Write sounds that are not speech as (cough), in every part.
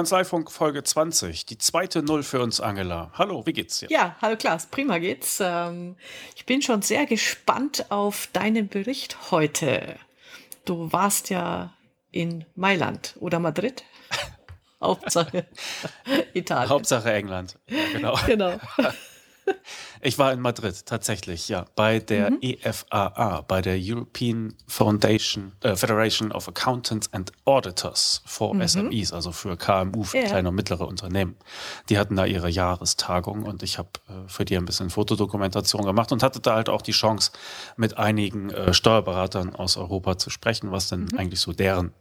Kanzleifunk Folge 20, die zweite Null für uns, Angela. Hallo, wie geht's dir? Ja, hallo Klaas, prima geht's. Ähm, ich bin schon sehr gespannt auf deinen Bericht heute. Du warst ja in Mailand oder Madrid. (laughs) Hauptsache (laughs) Italien. Hauptsache England. Ja, genau. Genau. (laughs) (laughs) Ich war in Madrid, tatsächlich, ja, bei der mhm. EFAA, bei der European Foundation, äh, Federation of Accountants and Auditors for mhm. SMEs, also für KMU, für ja. kleine und mittlere Unternehmen. Die hatten da ihre Jahrestagung und ich habe äh, für die ein bisschen Fotodokumentation gemacht und hatte da halt auch die Chance, mit einigen äh, Steuerberatern aus Europa zu sprechen, was denn mhm. eigentlich so deren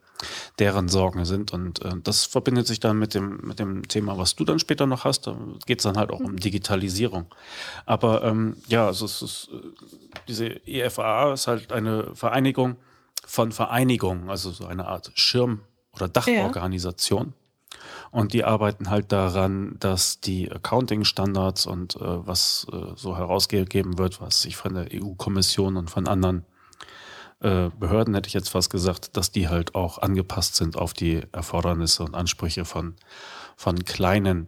deren Sorgen sind. Und äh, das verbindet sich dann mit dem, mit dem Thema, was du dann später noch hast. Da geht es dann halt auch um Digitalisierung. Aber ähm, ja, also es ist, äh, diese EFAA ist halt eine Vereinigung von Vereinigungen, also so eine Art Schirm- oder Dachorganisation. Ja. Und die arbeiten halt daran, dass die Accounting-Standards und äh, was äh, so herausgegeben wird, was sich von der EU-Kommission und von anderen äh, Behörden, hätte ich jetzt fast gesagt, dass die halt auch angepasst sind auf die Erfordernisse und Ansprüche von, von kleinen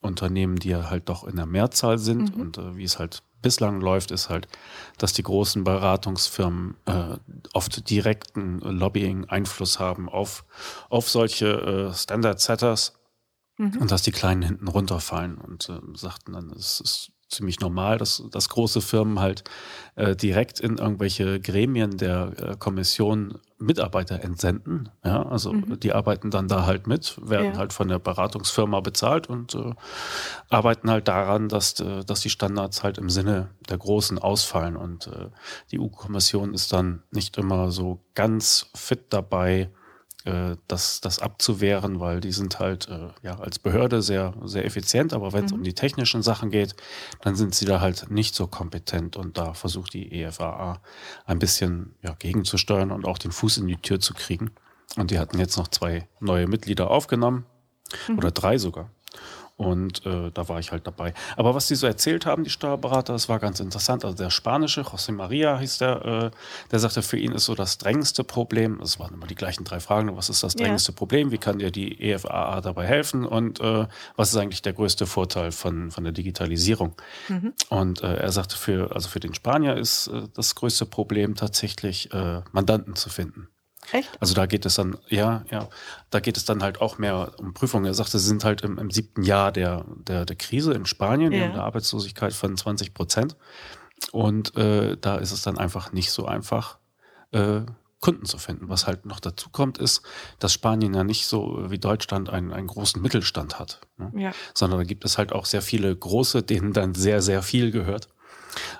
Unternehmen, die ja halt doch in der Mehrzahl sind. Mhm. Und äh, wie es halt bislang läuft, ist halt, dass die großen Beratungsfirmen äh, oft direkten Lobbying-Einfluss haben auf, auf solche äh, Standard-Setters mhm. und dass die Kleinen hinten runterfallen und äh, sagten dann, es ist ziemlich normal, dass, dass große Firmen halt äh, direkt in irgendwelche Gremien der äh, Kommission Mitarbeiter entsenden. Ja, also mhm. die arbeiten dann da halt mit, werden ja. halt von der Beratungsfirma bezahlt und äh, arbeiten halt daran, dass, äh, dass die Standards halt im Sinne der Großen ausfallen. Und äh, die EU-Kommission ist dann nicht immer so ganz fit dabei, äh, das, das abzuwehren, weil die sind halt äh, ja als Behörde sehr, sehr effizient, aber wenn es mhm. um die technischen Sachen geht, dann sind sie da halt nicht so kompetent und da versucht die EFAA ein bisschen ja, gegenzusteuern und auch den Fuß in die Tür zu kriegen. Und die hatten jetzt noch zwei neue Mitglieder aufgenommen mhm. oder drei sogar. Und äh, da war ich halt dabei. Aber was die so erzählt haben, die Steuerberater, das war ganz interessant. Also der spanische, José María hieß der, äh, der sagte, für ihn ist so das drängendste Problem, das waren immer die gleichen drei Fragen, was ist das drängendste ja. Problem, wie kann dir die EFAA dabei helfen und äh, was ist eigentlich der größte Vorteil von, von der Digitalisierung? Mhm. Und äh, er sagte, für, also für den Spanier ist äh, das größte Problem tatsächlich, äh, Mandanten zu finden. Echt? Also da geht es dann, ja, ja, da geht es dann halt auch mehr um Prüfungen. Er sagte, sie sind halt im, im siebten Jahr der, der, der Krise in Spanien, ja. eine Arbeitslosigkeit von 20 Prozent. Und äh, da ist es dann einfach nicht so einfach, äh, Kunden zu finden. Was halt noch dazu kommt, ist, dass Spanien ja nicht so wie Deutschland einen, einen großen Mittelstand hat. Ne? Ja. Sondern da gibt es halt auch sehr viele große, denen dann sehr, sehr viel gehört.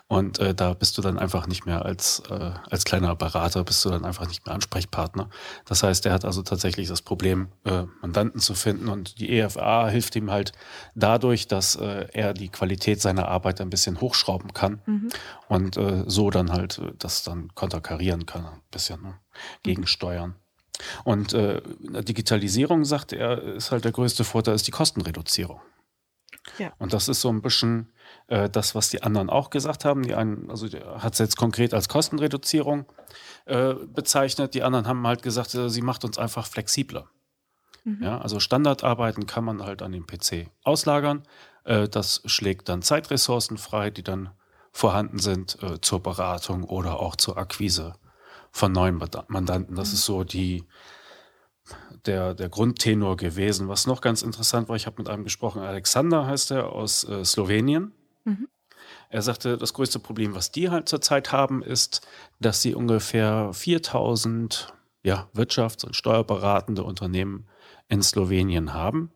Und äh, da bist du dann einfach nicht mehr als, äh, als kleiner Berater, bist du dann einfach nicht mehr Ansprechpartner. Das heißt, er hat also tatsächlich das Problem, äh, Mandanten zu finden und die EFA hilft ihm halt dadurch, dass äh, er die Qualität seiner Arbeit ein bisschen hochschrauben kann mhm. und äh, so dann halt äh, das dann konterkarieren kann, ein bisschen ne? gegensteuern. Und äh, Digitalisierung, sagt er, ist halt der größte Vorteil, ist die Kostenreduzierung. Ja. Und das ist so ein bisschen äh, das, was die anderen auch gesagt haben. Die einen, also hat es jetzt konkret als Kostenreduzierung äh, bezeichnet. Die anderen haben halt gesagt, äh, sie macht uns einfach flexibler. Mhm. Ja, also Standardarbeiten kann man halt an den PC auslagern. Äh, das schlägt dann Zeitressourcen frei, die dann vorhanden sind äh, zur Beratung oder auch zur Akquise von neuen Mandanten. Das mhm. ist so die, der, der Grundtenor gewesen. Was noch ganz interessant war, ich habe mit einem gesprochen, Alexander heißt er aus äh, Slowenien. Mhm. Er sagte, das größte Problem, was die halt zurzeit haben, ist, dass sie ungefähr 4000 ja, wirtschafts- und steuerberatende Unternehmen in Slowenien haben.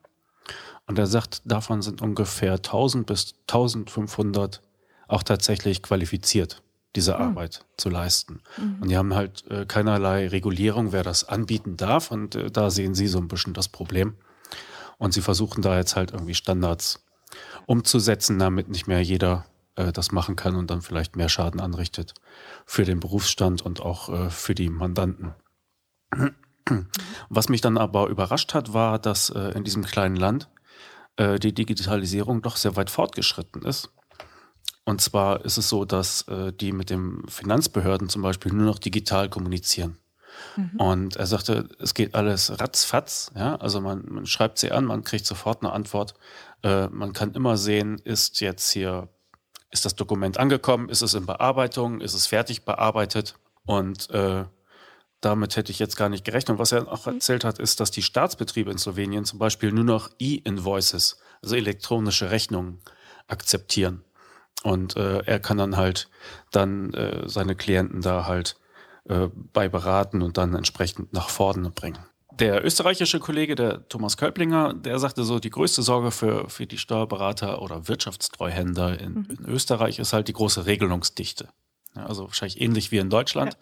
Und er sagt, davon sind ungefähr 1000 bis 1500 auch tatsächlich qualifiziert, diese mhm. Arbeit zu leisten. Mhm. Und die haben halt äh, keinerlei Regulierung, wer das anbieten darf. Und äh, da sehen sie so ein bisschen das Problem. Und sie versuchen da jetzt halt irgendwie Standards umzusetzen, damit nicht mehr jeder äh, das machen kann und dann vielleicht mehr Schaden anrichtet für den Berufsstand und auch äh, für die Mandanten. Was mich dann aber überrascht hat, war, dass äh, in diesem kleinen Land äh, die Digitalisierung doch sehr weit fortgeschritten ist. Und zwar ist es so, dass äh, die mit den Finanzbehörden zum Beispiel nur noch digital kommunizieren. Mhm. Und er sagte, es geht alles ratzfatz. Ja? Also man, man schreibt sie an, man kriegt sofort eine Antwort. Äh, man kann immer sehen, ist jetzt hier, ist das Dokument angekommen, ist es in Bearbeitung, ist es fertig bearbeitet. Und äh, damit hätte ich jetzt gar nicht gerechnet. Und was er auch erzählt hat, ist, dass die Staatsbetriebe in Slowenien zum Beispiel nur noch E-Invoices, also elektronische Rechnungen, akzeptieren. Und äh, er kann dann halt dann äh, seine Klienten da halt äh, bei beraten und dann entsprechend nach vorne bringen. Der österreichische Kollege, der Thomas Kölblinger, der sagte so, die größte Sorge für, für die Steuerberater oder Wirtschaftstreuhänder in, mhm. in Österreich ist halt die große Regelungsdichte. Ja, also wahrscheinlich ähnlich wie in Deutschland.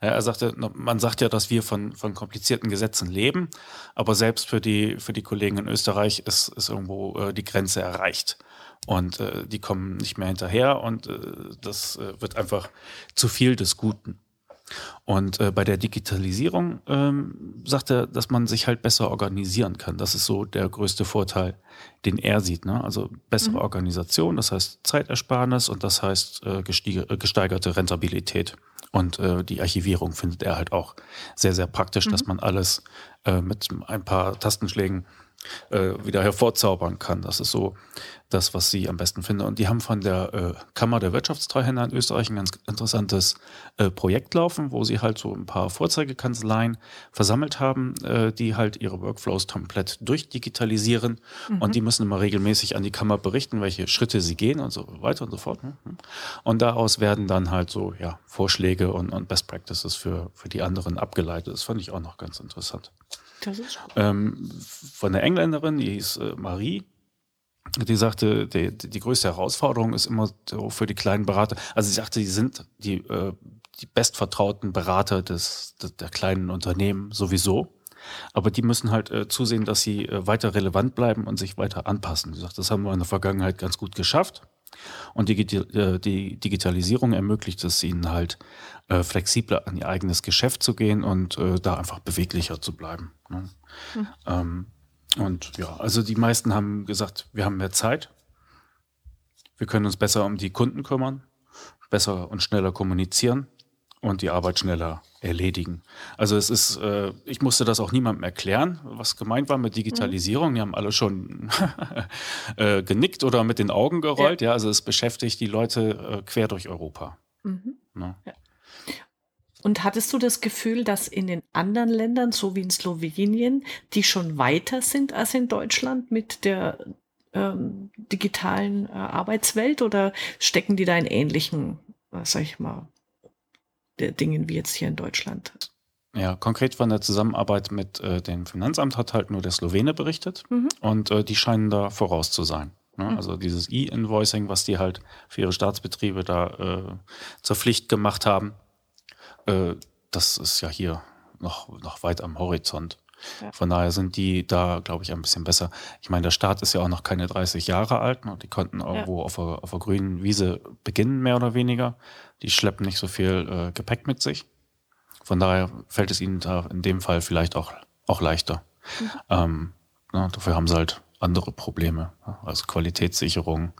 Ja. Ja, er sagte, man sagt ja, dass wir von, von komplizierten Gesetzen leben, aber selbst für die, für die Kollegen in Österreich ist, ist irgendwo äh, die Grenze erreicht. Und äh, die kommen nicht mehr hinterher und äh, das äh, wird einfach zu viel des Guten. Und äh, bei der Digitalisierung ähm, sagt er, dass man sich halt besser organisieren kann. Das ist so der größte Vorteil, den er sieht. Ne? Also bessere mhm. Organisation, das heißt Zeitersparnis und das heißt äh, äh gesteigerte Rentabilität. Und äh, die Archivierung findet er halt auch sehr, sehr praktisch, mhm. dass man alles äh, mit ein paar Tastenschlägen äh, wieder hervorzaubern kann. Das ist so das, was sie am besten finden. Und die haben von der äh, Kammer der Wirtschaftstreuhänder in Österreich ein ganz interessantes äh, Projekt laufen, wo sie halt so ein paar Vorzeigekanzleien versammelt haben, äh, die halt ihre Workflows komplett durchdigitalisieren. Mhm. Und die müssen immer regelmäßig an die Kammer berichten, welche Schritte sie gehen und so weiter und so fort. Ne? Und daraus werden dann halt so ja, Vorschläge und, und Best Practices für, für die anderen abgeleitet. Das fand ich auch noch ganz interessant. Das ist ähm, von der Engländerin, die hieß äh, Marie, die sagte, die, die größte Herausforderung ist immer so für die kleinen Berater. Also sie sagte, die sind die, äh, die bestvertrauten Berater des, der kleinen Unternehmen sowieso. Aber die müssen halt äh, zusehen, dass sie äh, weiter relevant bleiben und sich weiter anpassen. Sie sagt, das haben wir in der Vergangenheit ganz gut geschafft. Und die, äh, die Digitalisierung ermöglicht es ihnen halt, äh, flexibler an ihr eigenes Geschäft zu gehen und äh, da einfach beweglicher zu bleiben. Ne? Mhm. Ähm, und ja, also die meisten haben gesagt, wir haben mehr Zeit. Wir können uns besser um die Kunden kümmern, besser und schneller kommunizieren und die Arbeit schneller erledigen. Also es ist, äh, ich musste das auch niemandem erklären, was gemeint war mit Digitalisierung. Die haben alle schon (laughs) äh, genickt oder mit den Augen gerollt. Ja, ja also es beschäftigt die Leute äh, quer durch Europa. Mhm. Ne? Ja. Und hattest du das Gefühl, dass in den anderen Ländern, so wie in Slowenien, die schon weiter sind als in Deutschland mit der ähm, digitalen äh, Arbeitswelt oder stecken die da in ähnlichen, was sag ich mal, Dingen wie jetzt hier in Deutschland? Ja, konkret von der Zusammenarbeit mit äh, dem Finanzamt hat halt nur der Slowene berichtet mhm. und äh, die scheinen da voraus zu sein. Ne? Mhm. Also dieses E-Invoicing, was die halt für ihre Staatsbetriebe da äh, zur Pflicht gemacht haben, äh, das ist ja hier noch, noch weit am Horizont. Ja. Von daher sind die da, glaube ich, ein bisschen besser. Ich meine, der Staat ist ja auch noch keine 30 Jahre alt. Ne? Die konnten irgendwo ja. auf, der, auf der grünen Wiese beginnen, mehr oder weniger. Die schleppen nicht so viel äh, Gepäck mit sich. Von daher fällt es ihnen da in dem Fall vielleicht auch, auch leichter. Mhm. Ähm, ne, dafür haben sie halt andere Probleme, also Qualitätssicherung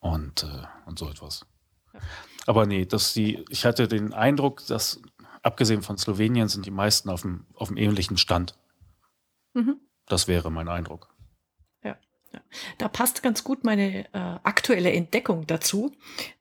und, äh, und so etwas. Ja. Aber nee, dass die, ich hatte den Eindruck, dass abgesehen von Slowenien sind die meisten auf dem, auf dem ähnlichen Stand. Mhm. Das wäre mein Eindruck. Ja, ja. Da passt ganz gut meine äh, aktuelle Entdeckung dazu.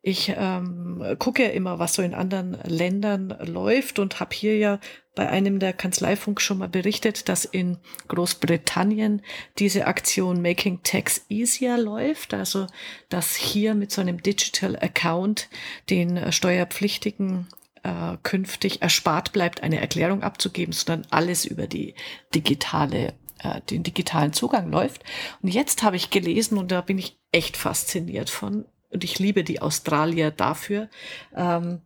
Ich ähm, gucke ja immer, was so in anderen Ländern läuft und habe hier ja bei einem der Kanzleifunk schon mal berichtet, dass in Großbritannien diese Aktion Making Tax Easier läuft. Also, dass hier mit so einem Digital Account den äh, Steuerpflichtigen äh, künftig erspart bleibt, eine Erklärung abzugeben, sondern alles über die digitale äh, den digitalen Zugang läuft. Und jetzt habe ich gelesen und da bin ich echt fasziniert von und ich liebe die Australier dafür. Ähm,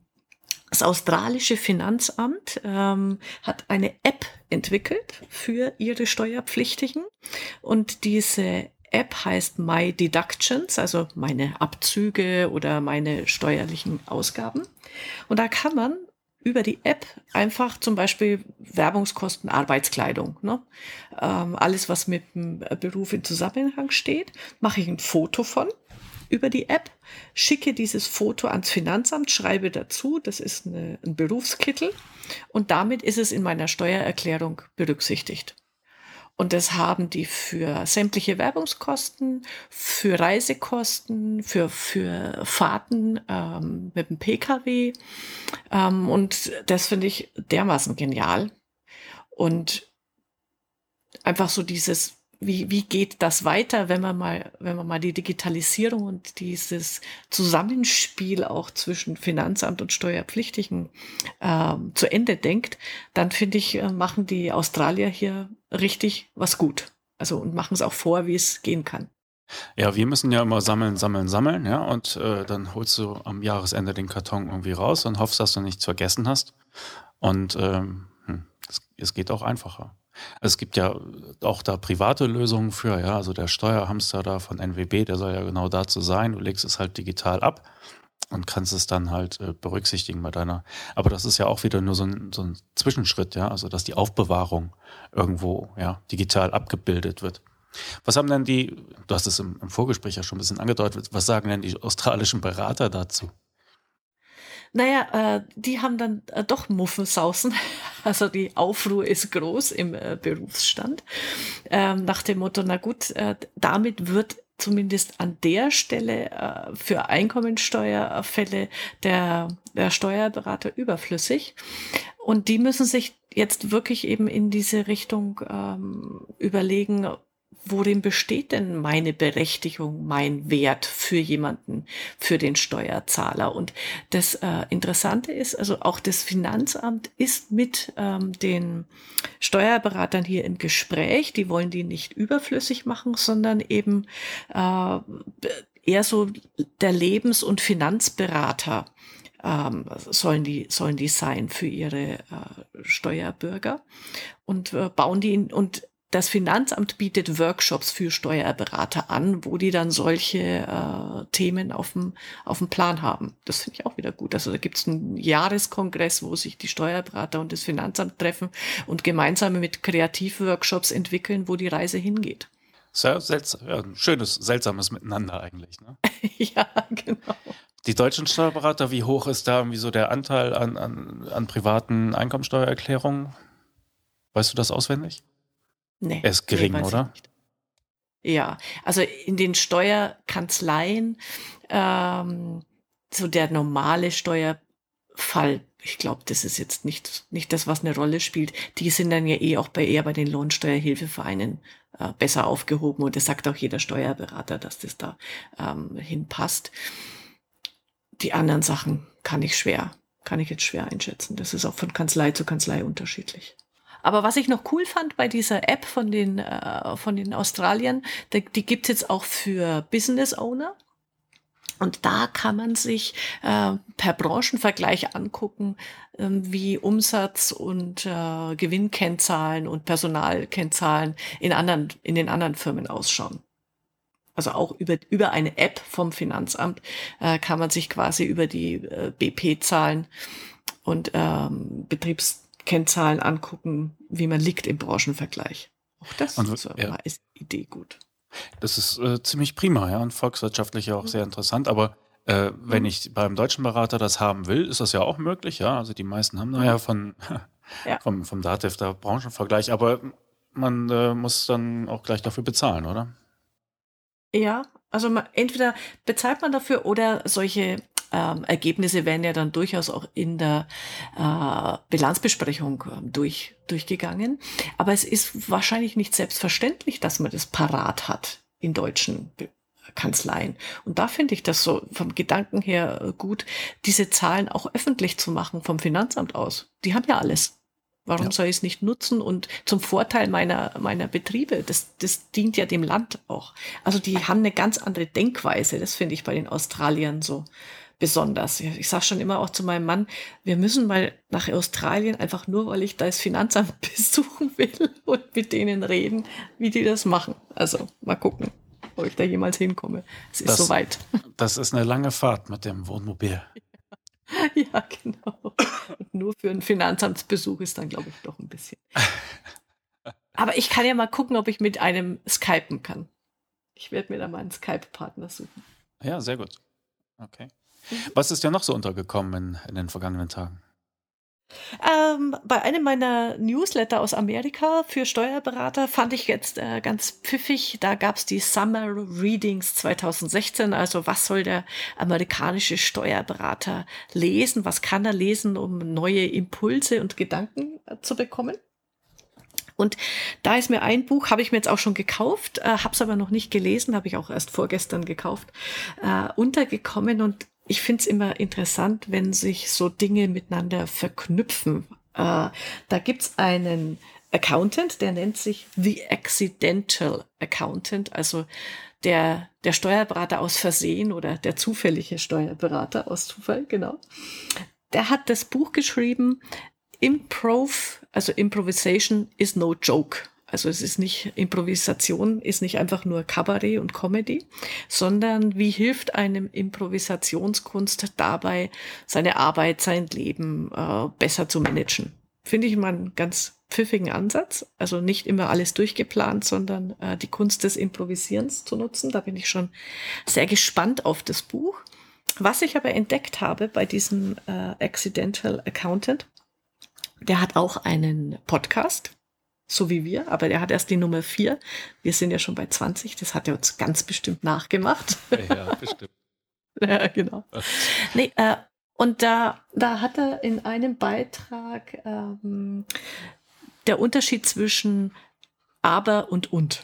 das australische Finanzamt ähm, hat eine App entwickelt für ihre Steuerpflichtigen und diese App heißt My Deductions, also meine Abzüge oder meine steuerlichen Ausgaben. Und da kann man über die App einfach zum Beispiel Werbungskosten, Arbeitskleidung, ne? ähm, alles, was mit dem Beruf in Zusammenhang steht, mache ich ein Foto von über die App, schicke dieses Foto ans Finanzamt, schreibe dazu, das ist eine, ein Berufskittel und damit ist es in meiner Steuererklärung berücksichtigt. Und das haben die für sämtliche Werbungskosten, für Reisekosten, für, für Fahrten ähm, mit dem Pkw. Ähm, und das finde ich dermaßen genial. Und einfach so dieses, wie, wie geht das weiter, wenn man mal, wenn man mal die Digitalisierung und dieses Zusammenspiel auch zwischen Finanzamt und Steuerpflichtigen ähm, zu Ende denkt, dann finde ich, äh, machen die Australier hier richtig was gut. Also und machen es auch vor, wie es gehen kann. Ja, wir müssen ja immer sammeln, sammeln, sammeln, ja, und äh, dann holst du am Jahresende den Karton irgendwie raus und hoffst, dass du nichts vergessen hast. Und ähm, hm, es, es geht auch einfacher. Es gibt ja auch da private Lösungen für, ja, also der Steuerhamster da von NWB, der soll ja genau dazu sein. Du legst es halt digital ab und kannst es dann halt äh, berücksichtigen bei deiner. Aber das ist ja auch wieder nur so ein, so ein Zwischenschritt, ja, also dass die Aufbewahrung irgendwo ja digital abgebildet wird. Was haben denn die, du hast es im, im Vorgespräch ja schon ein bisschen angedeutet, was sagen denn die australischen Berater dazu? Naja, äh, die haben dann äh, doch Muffensausen. (laughs) Also die Aufruhr ist groß im äh, Berufsstand. Ähm, nach dem Motto, na gut, äh, damit wird zumindest an der Stelle äh, für Einkommensteuerfälle der, der Steuerberater überflüssig. Und die müssen sich jetzt wirklich eben in diese Richtung ähm, überlegen, worin besteht denn meine Berechtigung, mein Wert für jemanden, für den Steuerzahler? Und das äh, Interessante ist, also auch das Finanzamt ist mit ähm, den Steuerberatern hier im Gespräch. Die wollen die nicht überflüssig machen, sondern eben äh, eher so der Lebens- und Finanzberater ähm, sollen die sollen die sein für ihre äh, Steuerbürger und äh, bauen die in, und das Finanzamt bietet Workshops für Steuerberater an, wo die dann solche äh, Themen auf dem, auf dem Plan haben. Das finde ich auch wieder gut. Also da gibt es einen Jahreskongress, wo sich die Steuerberater und das Finanzamt treffen und gemeinsam mit Kreativworkshops entwickeln, wo die Reise hingeht. Sehr seltsam, ja, ein schönes, seltsames Miteinander eigentlich. Ne? (laughs) ja, genau. Die deutschen Steuerberater, wie hoch ist da irgendwie so der Anteil an, an, an privaten Einkommensteuererklärungen? Weißt du das auswendig? Nee. Er ist gering, nee, oder? Ja, also in den Steuerkanzleien, ähm, so der normale Steuerfall, ich glaube, das ist jetzt nicht, nicht das, was eine Rolle spielt. Die sind dann ja eh auch bei eher bei den Lohnsteuerhilfevereinen äh, besser aufgehoben und das sagt auch jeder Steuerberater, dass das da ähm, hinpasst. Die anderen Sachen kann ich schwer, kann ich jetzt schwer einschätzen. Das ist auch von Kanzlei zu Kanzlei unterschiedlich. Aber was ich noch cool fand bei dieser App von den, äh, von den Australiern, die, die gibt es jetzt auch für Business Owner. Und da kann man sich äh, per Branchenvergleich angucken, äh, wie Umsatz und äh, Gewinnkennzahlen und Personalkennzahlen in anderen, in den anderen Firmen ausschauen. Also auch über, über eine App vom Finanzamt äh, kann man sich quasi über die äh, BP-Zahlen und ähm, Betriebs Kennzahlen angucken, wie man liegt im Branchenvergleich. Auch das und, ist, ja. ist Idee gut. Das ist äh, ziemlich prima, ja, und volkswirtschaftlich auch mhm. sehr interessant. Aber äh, wenn mhm. ich beim deutschen Berater das haben will, ist das ja auch möglich, ja. Also die meisten haben da ja von ja. vom, vom Dativ da Branchenvergleich, aber man äh, muss dann auch gleich dafür bezahlen, oder? Ja, also man, entweder bezahlt man dafür oder solche ähm, Ergebnisse werden ja dann durchaus auch in der äh, Bilanzbesprechung äh, durch, durchgegangen. Aber es ist wahrscheinlich nicht selbstverständlich, dass man das parat hat in deutschen Kanzleien. Und da finde ich das so vom Gedanken her äh, gut, diese Zahlen auch öffentlich zu machen vom Finanzamt aus. Die haben ja alles. Warum ja. soll ich es nicht nutzen und zum Vorteil meiner, meiner Betriebe? Das, das dient ja dem Land auch. Also die haben eine ganz andere Denkweise. Das finde ich bei den Australiern so besonders. Ich sage schon immer auch zu meinem Mann, wir müssen mal nach Australien, einfach nur, weil ich da das Finanzamt (laughs) besuchen will und mit denen reden, wie die das machen. Also mal gucken, ob ich da jemals hinkomme. Es ist soweit. (laughs) Das ist eine lange Fahrt mit dem Wohnmobil. Ja, (laughs) genau. Und nur für einen Finanzamtsbesuch ist dann, glaube ich, doch ein bisschen. Aber ich kann ja mal gucken, ob ich mit einem skypen kann. Ich werde mir da mal einen Skype-Partner suchen. Ja, sehr gut. Okay. Was ist ja noch so untergekommen in, in den vergangenen Tagen? Ähm, bei einem meiner Newsletter aus Amerika für Steuerberater fand ich jetzt äh, ganz pfiffig. Da gab es die Summer Readings 2016. Also was soll der amerikanische Steuerberater lesen? Was kann er lesen, um neue Impulse und Gedanken äh, zu bekommen? Und da ist mir ein Buch, habe ich mir jetzt auch schon gekauft, äh, habe es aber noch nicht gelesen, habe ich auch erst vorgestern gekauft, äh, untergekommen. Und ich finde es immer interessant, wenn sich so Dinge miteinander verknüpfen. Äh, da gibt's einen Accountant, der nennt sich The Accidental Accountant, also der, der Steuerberater aus Versehen oder der zufällige Steuerberater aus Zufall, genau. Der hat das Buch geschrieben, Improv, also Improvisation is no joke. Also es ist nicht Improvisation, ist nicht einfach nur Kabarett und Comedy, sondern wie hilft einem Improvisationskunst dabei, seine Arbeit, sein Leben äh, besser zu managen. Finde ich mal einen ganz pfiffigen Ansatz. Also nicht immer alles durchgeplant, sondern äh, die Kunst des Improvisierens zu nutzen. Da bin ich schon sehr gespannt auf das Buch. Was ich aber entdeckt habe bei diesem äh, Accidental Accountant, der hat auch einen Podcast, so wie wir, aber der hat erst die Nummer vier. Wir sind ja schon bei 20, das hat er uns ganz bestimmt nachgemacht. Ja, bestimmt. (laughs) ja, genau. nee, äh, und da, da hat er in einem Beitrag ähm, der Unterschied zwischen aber und und.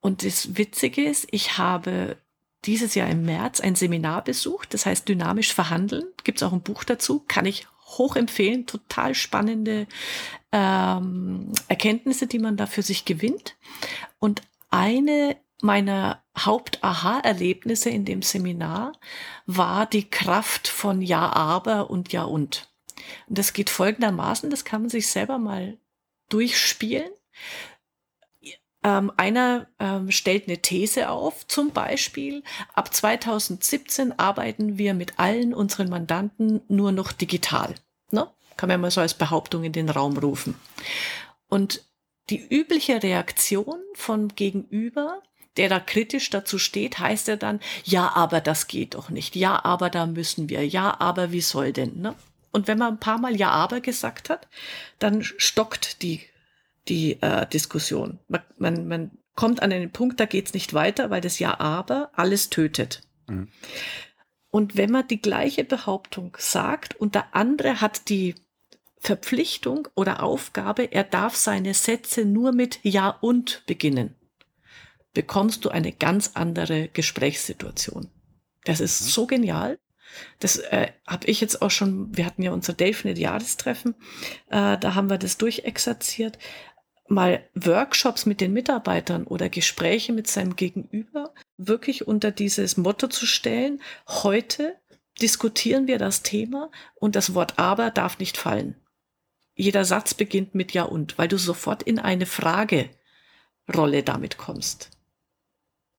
Und das Witzige ist, ich habe dieses Jahr im März ein Seminar besucht, das heißt dynamisch verhandeln. Gibt es auch ein Buch dazu, kann ich hoch empfehlen. Total spannende ähm, Erkenntnisse, die man da für sich gewinnt. Und eine meiner Haupt-Aha-Erlebnisse in dem Seminar war die Kraft von Ja, aber und Ja und. Und das geht folgendermaßen, das kann man sich selber mal durchspielen. Ähm, einer ähm, stellt eine These auf, zum Beispiel, ab 2017 arbeiten wir mit allen unseren Mandanten nur noch digital. Kann man mal so als Behauptung in den Raum rufen. Und die übliche Reaktion vom Gegenüber, der da kritisch dazu steht, heißt er dann, ja, aber das geht doch nicht. Ja, aber da müssen wir. Ja, aber wie soll denn? Ne? Und wenn man ein paar Mal Ja, aber gesagt hat, dann stockt die, die äh, Diskussion. Man, man, man kommt an einen Punkt, da geht's nicht weiter, weil das Ja, aber alles tötet. Mhm. Und wenn man die gleiche Behauptung sagt und der andere hat die Verpflichtung oder Aufgabe, er darf seine Sätze nur mit Ja und beginnen, bekommst du eine ganz andere Gesprächssituation. Das ist mhm. so genial. Das äh, habe ich jetzt auch schon, wir hatten ja unser Delfin Jahrestreffen, äh, da haben wir das durchexerziert mal Workshops mit den Mitarbeitern oder Gespräche mit seinem Gegenüber wirklich unter dieses Motto zu stellen, heute diskutieren wir das Thema und das Wort aber darf nicht fallen. Jeder Satz beginnt mit ja und, weil du sofort in eine Fragerolle damit kommst.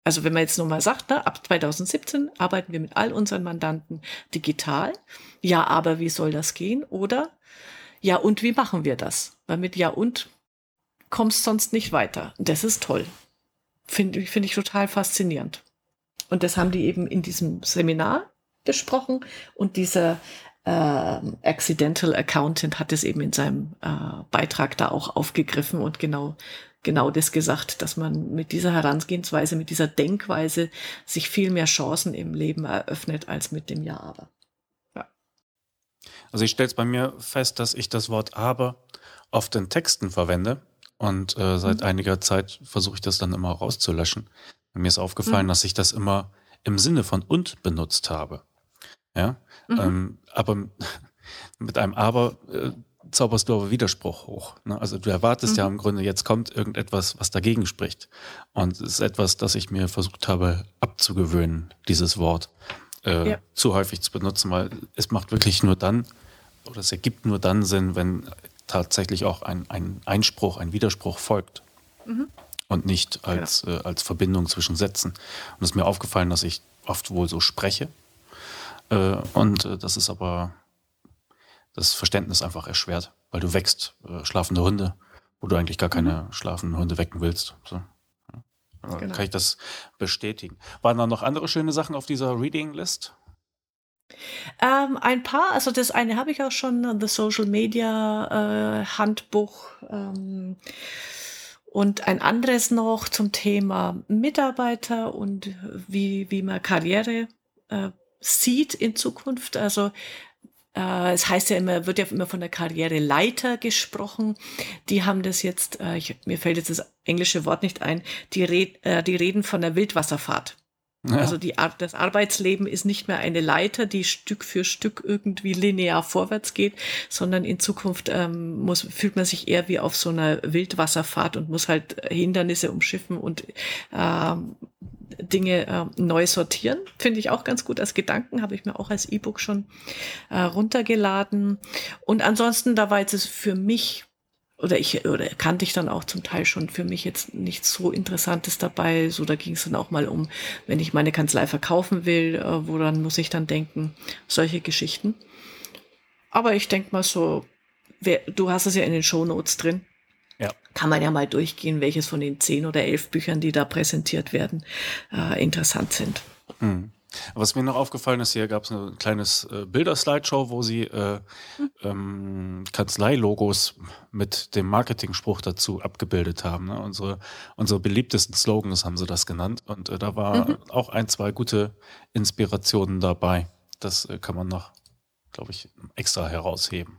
Also wenn man jetzt nochmal sagt, ne, ab 2017 arbeiten wir mit all unseren Mandanten digital. Ja, aber wie soll das gehen? Oder ja, und wie machen wir das? Weil mit ja und kommst sonst nicht weiter. Das ist toll. Finde find ich total faszinierend. Und das haben die eben in diesem Seminar besprochen und dieser äh, Accidental Accountant hat es eben in seinem äh, Beitrag da auch aufgegriffen und genau genau das gesagt, dass man mit dieser Herangehensweise, mit dieser Denkweise sich viel mehr Chancen im Leben eröffnet als mit dem Ja aber. Ja. Also ich stelle es bei mir fest, dass ich das Wort aber oft in Texten verwende und äh, seit mhm. einiger Zeit versuche ich das dann immer rauszulöschen. Mir ist aufgefallen, mhm. dass ich das immer im Sinne von und benutzt habe. Ja, mhm. ähm, aber (laughs) mit einem Aber äh, zauberst du aber Widerspruch hoch. Ne? Also du erwartest ja mhm. im Grunde, jetzt kommt irgendetwas, was dagegen spricht. Und es ist etwas, das ich mir versucht habe abzugewöhnen, dieses Wort äh, ja. zu häufig zu benutzen, weil es macht wirklich nur dann, oder es ergibt nur dann Sinn, wenn tatsächlich auch ein, ein Einspruch, ein Widerspruch folgt. Mhm. Und nicht als, ja. äh, als Verbindung zwischen Sätzen. Und es ist mir aufgefallen, dass ich oft wohl so spreche. Äh, und äh, das ist aber das Verständnis einfach erschwert, weil du wächst äh, schlafende Hunde, wo du eigentlich gar keine mhm. schlafenden Hunde wecken willst. So. genau. kann ich das bestätigen. Waren da noch andere schöne Sachen auf dieser Reading List? Ähm, ein paar, also das eine habe ich auch schon, The Social Media äh, Handbuch. Ähm, und ein anderes noch zum Thema Mitarbeiter und wie, wie man Karriere äh, sieht in Zukunft. Also äh, es heißt ja immer, wird ja immer von der Karriereleiter gesprochen. Die haben das jetzt, äh, ich, mir fällt jetzt das englische Wort nicht ein, die, red, äh, die reden von der Wildwasserfahrt. Ja. Also die das Arbeitsleben ist nicht mehr eine Leiter, die Stück für Stück irgendwie linear vorwärts geht, sondern in Zukunft ähm, muss, fühlt man sich eher wie auf so einer Wildwasserfahrt und muss halt Hindernisse umschiffen und äh, Dinge äh, neu sortieren. Finde ich auch ganz gut als Gedanken, habe ich mir auch als E-Book schon äh, runtergeladen. Und ansonsten, da war jetzt für mich oder ich oder kannte ich dann auch zum Teil schon für mich jetzt nichts so Interessantes dabei. So, da ging es dann auch mal um, wenn ich meine Kanzlei verkaufen will, äh, woran muss ich dann denken? Solche Geschichten. Aber ich denke mal so, wer, du hast es ja in den Shownotes drin. Ja. Kann man ja mal durchgehen, welches von den zehn oder elf Büchern, die da präsentiert werden, äh, interessant sind. Mhm. Was mir noch aufgefallen ist, hier gab es ein kleines äh, Bilder-Slideshow, wo sie äh, ähm, Kanzlei-Logos mit dem Marketing-Spruch dazu abgebildet haben. Ne? Unsere, unsere beliebtesten Slogans haben sie das genannt. Und äh, da war mhm. auch ein, zwei gute Inspirationen dabei. Das äh, kann man noch, glaube ich, extra herausheben.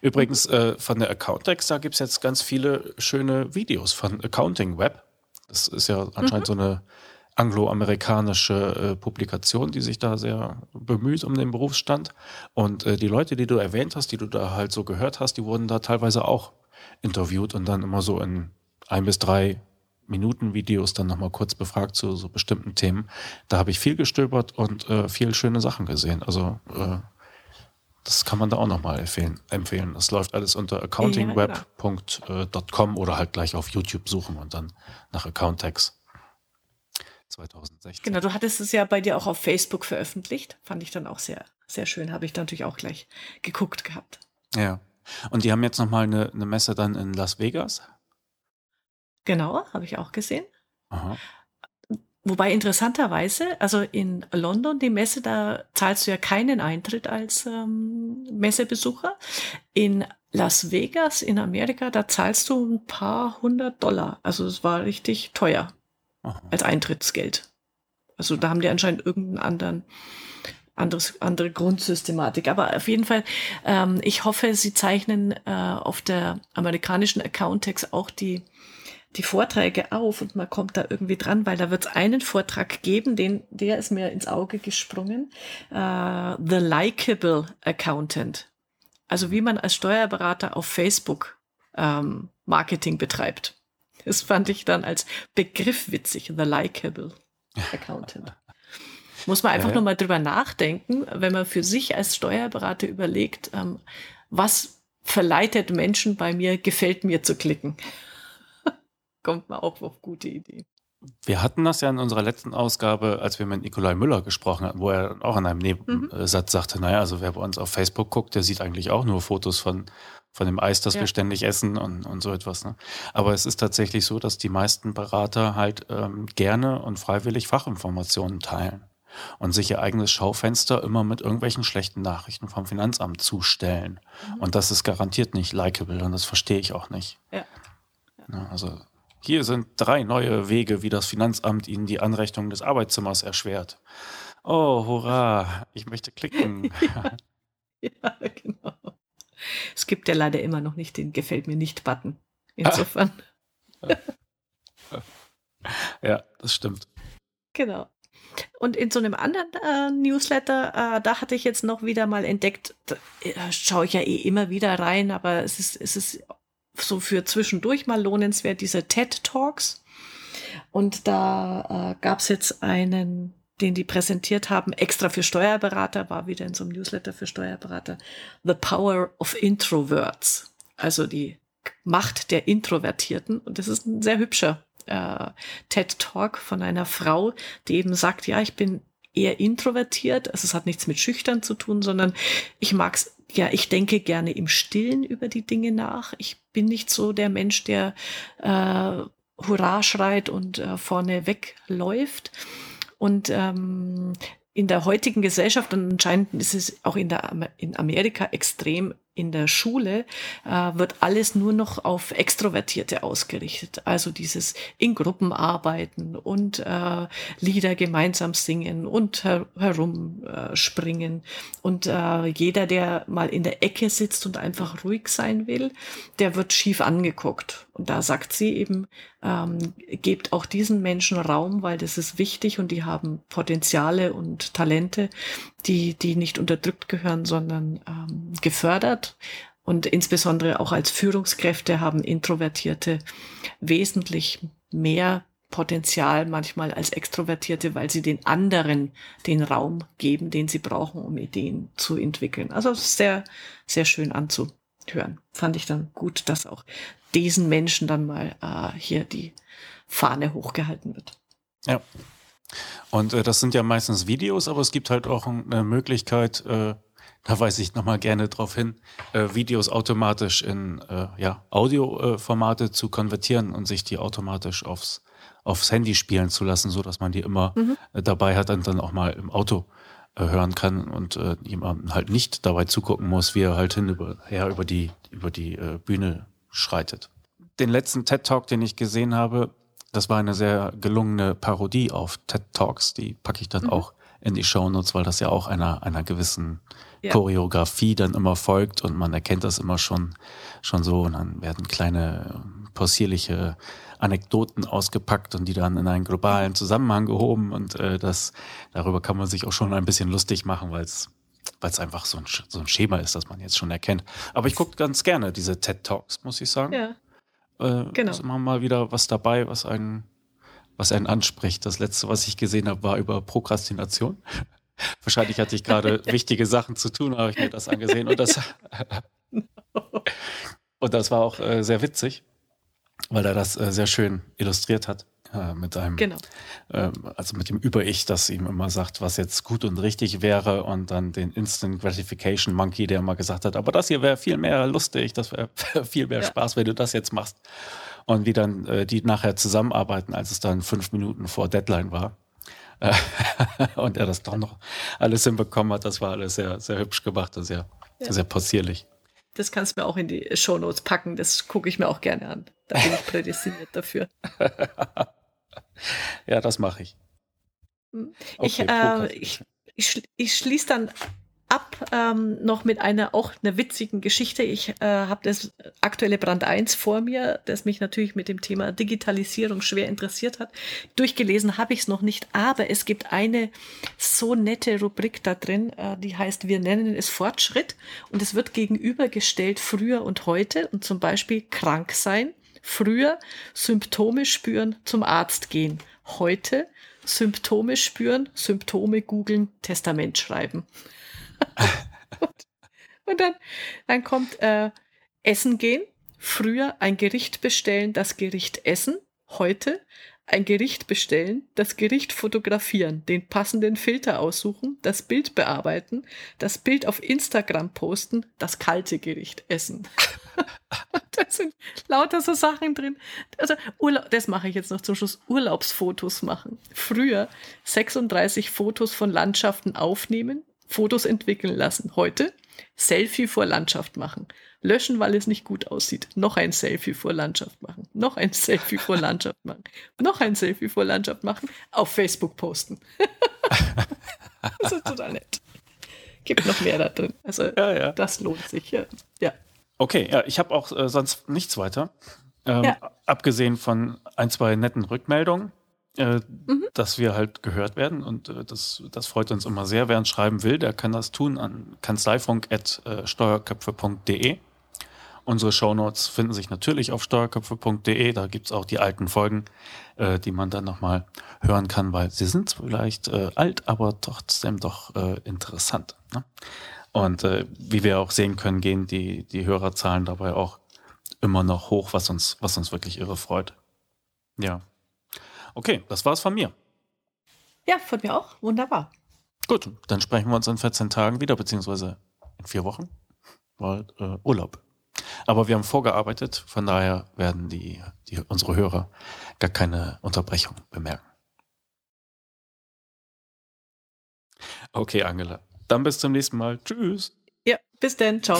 Übrigens, äh, von der Accountex, da gibt es jetzt ganz viele schöne Videos von Accounting Web. Das ist ja anscheinend mhm. so eine angloamerikanische äh, Publikation, die sich da sehr bemüht um den Berufsstand. Und äh, die Leute, die du erwähnt hast, die du da halt so gehört hast, die wurden da teilweise auch interviewt und dann immer so in ein bis drei Minuten Videos dann nochmal kurz befragt zu so bestimmten Themen. Da habe ich viel gestöbert und äh, viel schöne Sachen gesehen. Also äh, das kann man da auch nochmal empfehlen. empfehlen. Das läuft alles unter accountingweb.com oder halt gleich auf YouTube suchen und dann nach Accountex. 2016. Genau, du hattest es ja bei dir auch auf Facebook veröffentlicht. Fand ich dann auch sehr, sehr schön. Habe ich dann natürlich auch gleich geguckt gehabt. Ja. Und die haben jetzt nochmal eine, eine Messe dann in Las Vegas? Genau, habe ich auch gesehen. Aha. Wobei interessanterweise, also in London, die Messe, da zahlst du ja keinen Eintritt als ähm, Messebesucher. In Las Vegas in Amerika, da zahlst du ein paar hundert Dollar. Also es war richtig teuer als Eintrittsgeld. Also da haben die anscheinend irgendeinen anderen anderes, andere Grundsystematik. Aber auf jeden Fall, ähm, ich hoffe, sie zeichnen äh, auf der amerikanischen Accountex auch die, die Vorträge auf und man kommt da irgendwie dran, weil da wird es einen Vortrag geben, den, der ist mir ins Auge gesprungen. Äh, The Likeable Accountant. Also wie man als Steuerberater auf Facebook ähm, Marketing betreibt. Das fand ich dann als Begriff witzig, the likable accountant. Muss man einfach ja, ja. nur mal drüber nachdenken, wenn man für sich als Steuerberater überlegt, ähm, was verleitet Menschen bei mir, gefällt mir zu klicken. Kommt man auch auf gute Ideen. Wir hatten das ja in unserer letzten Ausgabe, als wir mit Nikolai Müller gesprochen hatten, wo er auch in einem Nebensatz mhm. sagte, naja, also wer bei uns auf Facebook guckt, der sieht eigentlich auch nur Fotos von von dem Eis, das ja. wir ständig essen und, und so etwas. Ne? Aber es ist tatsächlich so, dass die meisten Berater halt ähm, gerne und freiwillig Fachinformationen teilen und sich ihr eigenes Schaufenster immer mit irgendwelchen schlechten Nachrichten vom Finanzamt zustellen. Mhm. Und das ist garantiert nicht likable und das verstehe ich auch nicht. Ja. Ja. also hier sind drei neue Wege, wie das Finanzamt Ihnen die Anrechnung des Arbeitszimmers erschwert. Oh, hurra, ich möchte klicken. (laughs) ja, genau. Es gibt ja leider immer noch nicht den Gefällt mir nicht Button. Insofern. (laughs) ja, das stimmt. Genau. Und in so einem anderen äh, Newsletter, äh, da hatte ich jetzt noch wieder mal entdeckt, da äh, schaue ich ja eh immer wieder rein, aber es ist, es ist so für zwischendurch mal lohnenswert, diese TED Talks. Und da äh, gab es jetzt einen den die präsentiert haben, extra für Steuerberater, war wieder in so einem Newsletter für Steuerberater, The Power of Introverts, also die Macht der Introvertierten. Und das ist ein sehr hübscher äh, TED-Talk von einer Frau, die eben sagt, ja, ich bin eher introvertiert, also es hat nichts mit schüchtern zu tun, sondern ich mag's ja, ich denke gerne im Stillen über die Dinge nach. Ich bin nicht so der Mensch, der äh, Hurra schreit und äh, vorne wegläuft. Und ähm, in der heutigen Gesellschaft und anscheinend ist es auch in, der, in Amerika extrem in der Schule äh, wird alles nur noch auf Extrovertierte ausgerichtet. Also dieses in Gruppen arbeiten und äh, Lieder gemeinsam singen und her herumspringen. Und äh, jeder, der mal in der Ecke sitzt und einfach ruhig sein will, der wird schief angeguckt. Und da sagt sie eben, ähm, gebt auch diesen Menschen Raum, weil das ist wichtig und die haben Potenziale und Talente, die, die nicht unterdrückt gehören, sondern ähm, gefördert. Und insbesondere auch als Führungskräfte haben Introvertierte wesentlich mehr Potenzial manchmal als Extrovertierte, weil sie den anderen den Raum geben, den sie brauchen, um Ideen zu entwickeln. Also sehr, sehr schön anzuhören. Fand ich dann gut, dass auch diesen Menschen dann mal äh, hier die Fahne hochgehalten wird. Ja, und äh, das sind ja meistens Videos, aber es gibt halt auch eine Möglichkeit, äh, da weise ich nochmal gerne drauf hin, äh, Videos automatisch in äh, ja, Audioformate zu konvertieren und sich die automatisch aufs, aufs Handy spielen zu lassen, so dass man die immer mhm. Äh, dabei hat und dann auch mal im Auto äh, hören kann und äh, jemand halt nicht dabei zugucken muss, wie er halt hin über, her über die, über die äh, Bühne schreitet. Den letzten TED Talk, den ich gesehen habe, das war eine sehr gelungene Parodie auf TED Talks. Die packe ich dann mhm. auch in die Show Notes, weil das ja auch einer, einer gewissen ja. Choreografie dann immer folgt und man erkennt das immer schon, schon so und dann werden kleine possierliche Anekdoten ausgepackt und die dann in einen globalen Zusammenhang gehoben und äh, das darüber kann man sich auch schon ein bisschen lustig machen, weil es weil es einfach so ein, so ein Schema ist, das man jetzt schon erkennt. Aber ich gucke ganz gerne diese TED Talks, muss ich sagen. Ja. Äh, genau. Ist immer mal wieder was dabei, was einen, was einen anspricht. Das letzte, was ich gesehen habe, war über Prokrastination. (laughs) Wahrscheinlich hatte ich gerade (laughs) wichtige Sachen zu tun, habe ich mir das angesehen. Und das, (laughs) und das war auch äh, sehr witzig, weil er das äh, sehr schön illustriert hat äh, mit einem, genau. äh, also mit dem Über-Ich, das ihm immer sagt, was jetzt gut und richtig wäre und dann den Instant Gratification Monkey, der immer gesagt hat, aber das hier wäre viel mehr lustig, das wäre (laughs) viel mehr ja. Spaß, wenn du das jetzt machst. Und wie dann äh, die nachher zusammenarbeiten, als es dann fünf Minuten vor Deadline war. (laughs) und er das doch noch alles hinbekommen hat, das war alles sehr, sehr hübsch gemacht und sehr, ja. sehr possierlich. Das kannst du mir auch in die Shownotes packen, das gucke ich mir auch gerne an. Da bin ich (laughs) prädestiniert dafür. Ja, das mache ich. Hm. Okay, äh, ich, ich, ich schließe dann ab ähm, noch mit einer auch einer witzigen Geschichte. Ich äh, habe das aktuelle Brand 1 vor mir, das mich natürlich mit dem Thema Digitalisierung schwer interessiert hat. Durchgelesen habe ich es noch nicht, aber es gibt eine so nette Rubrik da drin, äh, die heißt Wir nennen es Fortschritt und es wird gegenübergestellt früher und heute und zum Beispiel krank sein Früher Symptome spüren, zum Arzt gehen. Heute Symptome spüren, Symptome googeln, Testament schreiben. (laughs) und, dann, dann kommt äh, Essen gehen. Früher ein Gericht bestellen, das Gericht essen. Heute ein Gericht bestellen, das Gericht fotografieren, den passenden Filter aussuchen, das Bild bearbeiten, das Bild auf Instagram posten, das kalte Gericht essen. (laughs) da sind lauter so Sachen drin. Also Urlaub, das mache ich jetzt noch zum Schluss. Urlaubsfotos machen. Früher 36 Fotos von Landschaften aufnehmen, Fotos entwickeln lassen. Heute Selfie vor Landschaft machen. Löschen, weil es nicht gut aussieht. Noch ein Selfie vor Landschaft machen. Noch ein Selfie vor Landschaft machen. Noch ein Selfie vor Landschaft machen. Auf Facebook posten. (laughs) das ist total nett. Gibt noch mehr da drin. Also ja, ja. das lohnt sich. Ja. ja. Okay, ja, ich habe auch äh, sonst nichts weiter. Ähm, ja. Abgesehen von ein, zwei netten Rückmeldungen äh, mhm. dass wir halt gehört werden. Und äh, das, das freut uns immer sehr. Wer uns schreiben will, der kann das tun an kanzleifunk.steuerköpfe.de. Unsere Shownotes finden sich natürlich auf steuerköpfe.de. Da gibt's auch die alten Folgen, äh, die man dann nochmal hören kann, weil sie sind vielleicht äh, alt, aber trotzdem doch äh, interessant. Ne? Und äh, wie wir auch sehen können, gehen die, die Hörerzahlen dabei auch immer noch hoch, was uns, was uns wirklich irre freut. Ja. Okay, das war's von mir. Ja, von mir auch. Wunderbar. Gut, dann sprechen wir uns in 14 Tagen wieder, beziehungsweise in vier Wochen, weil äh, Urlaub. Aber wir haben vorgearbeitet, von daher werden die, die unsere Hörer gar keine Unterbrechung bemerken. Okay, Angela. Dann bis zum nächsten Mal. Tschüss. Ja, bis dann. Ciao.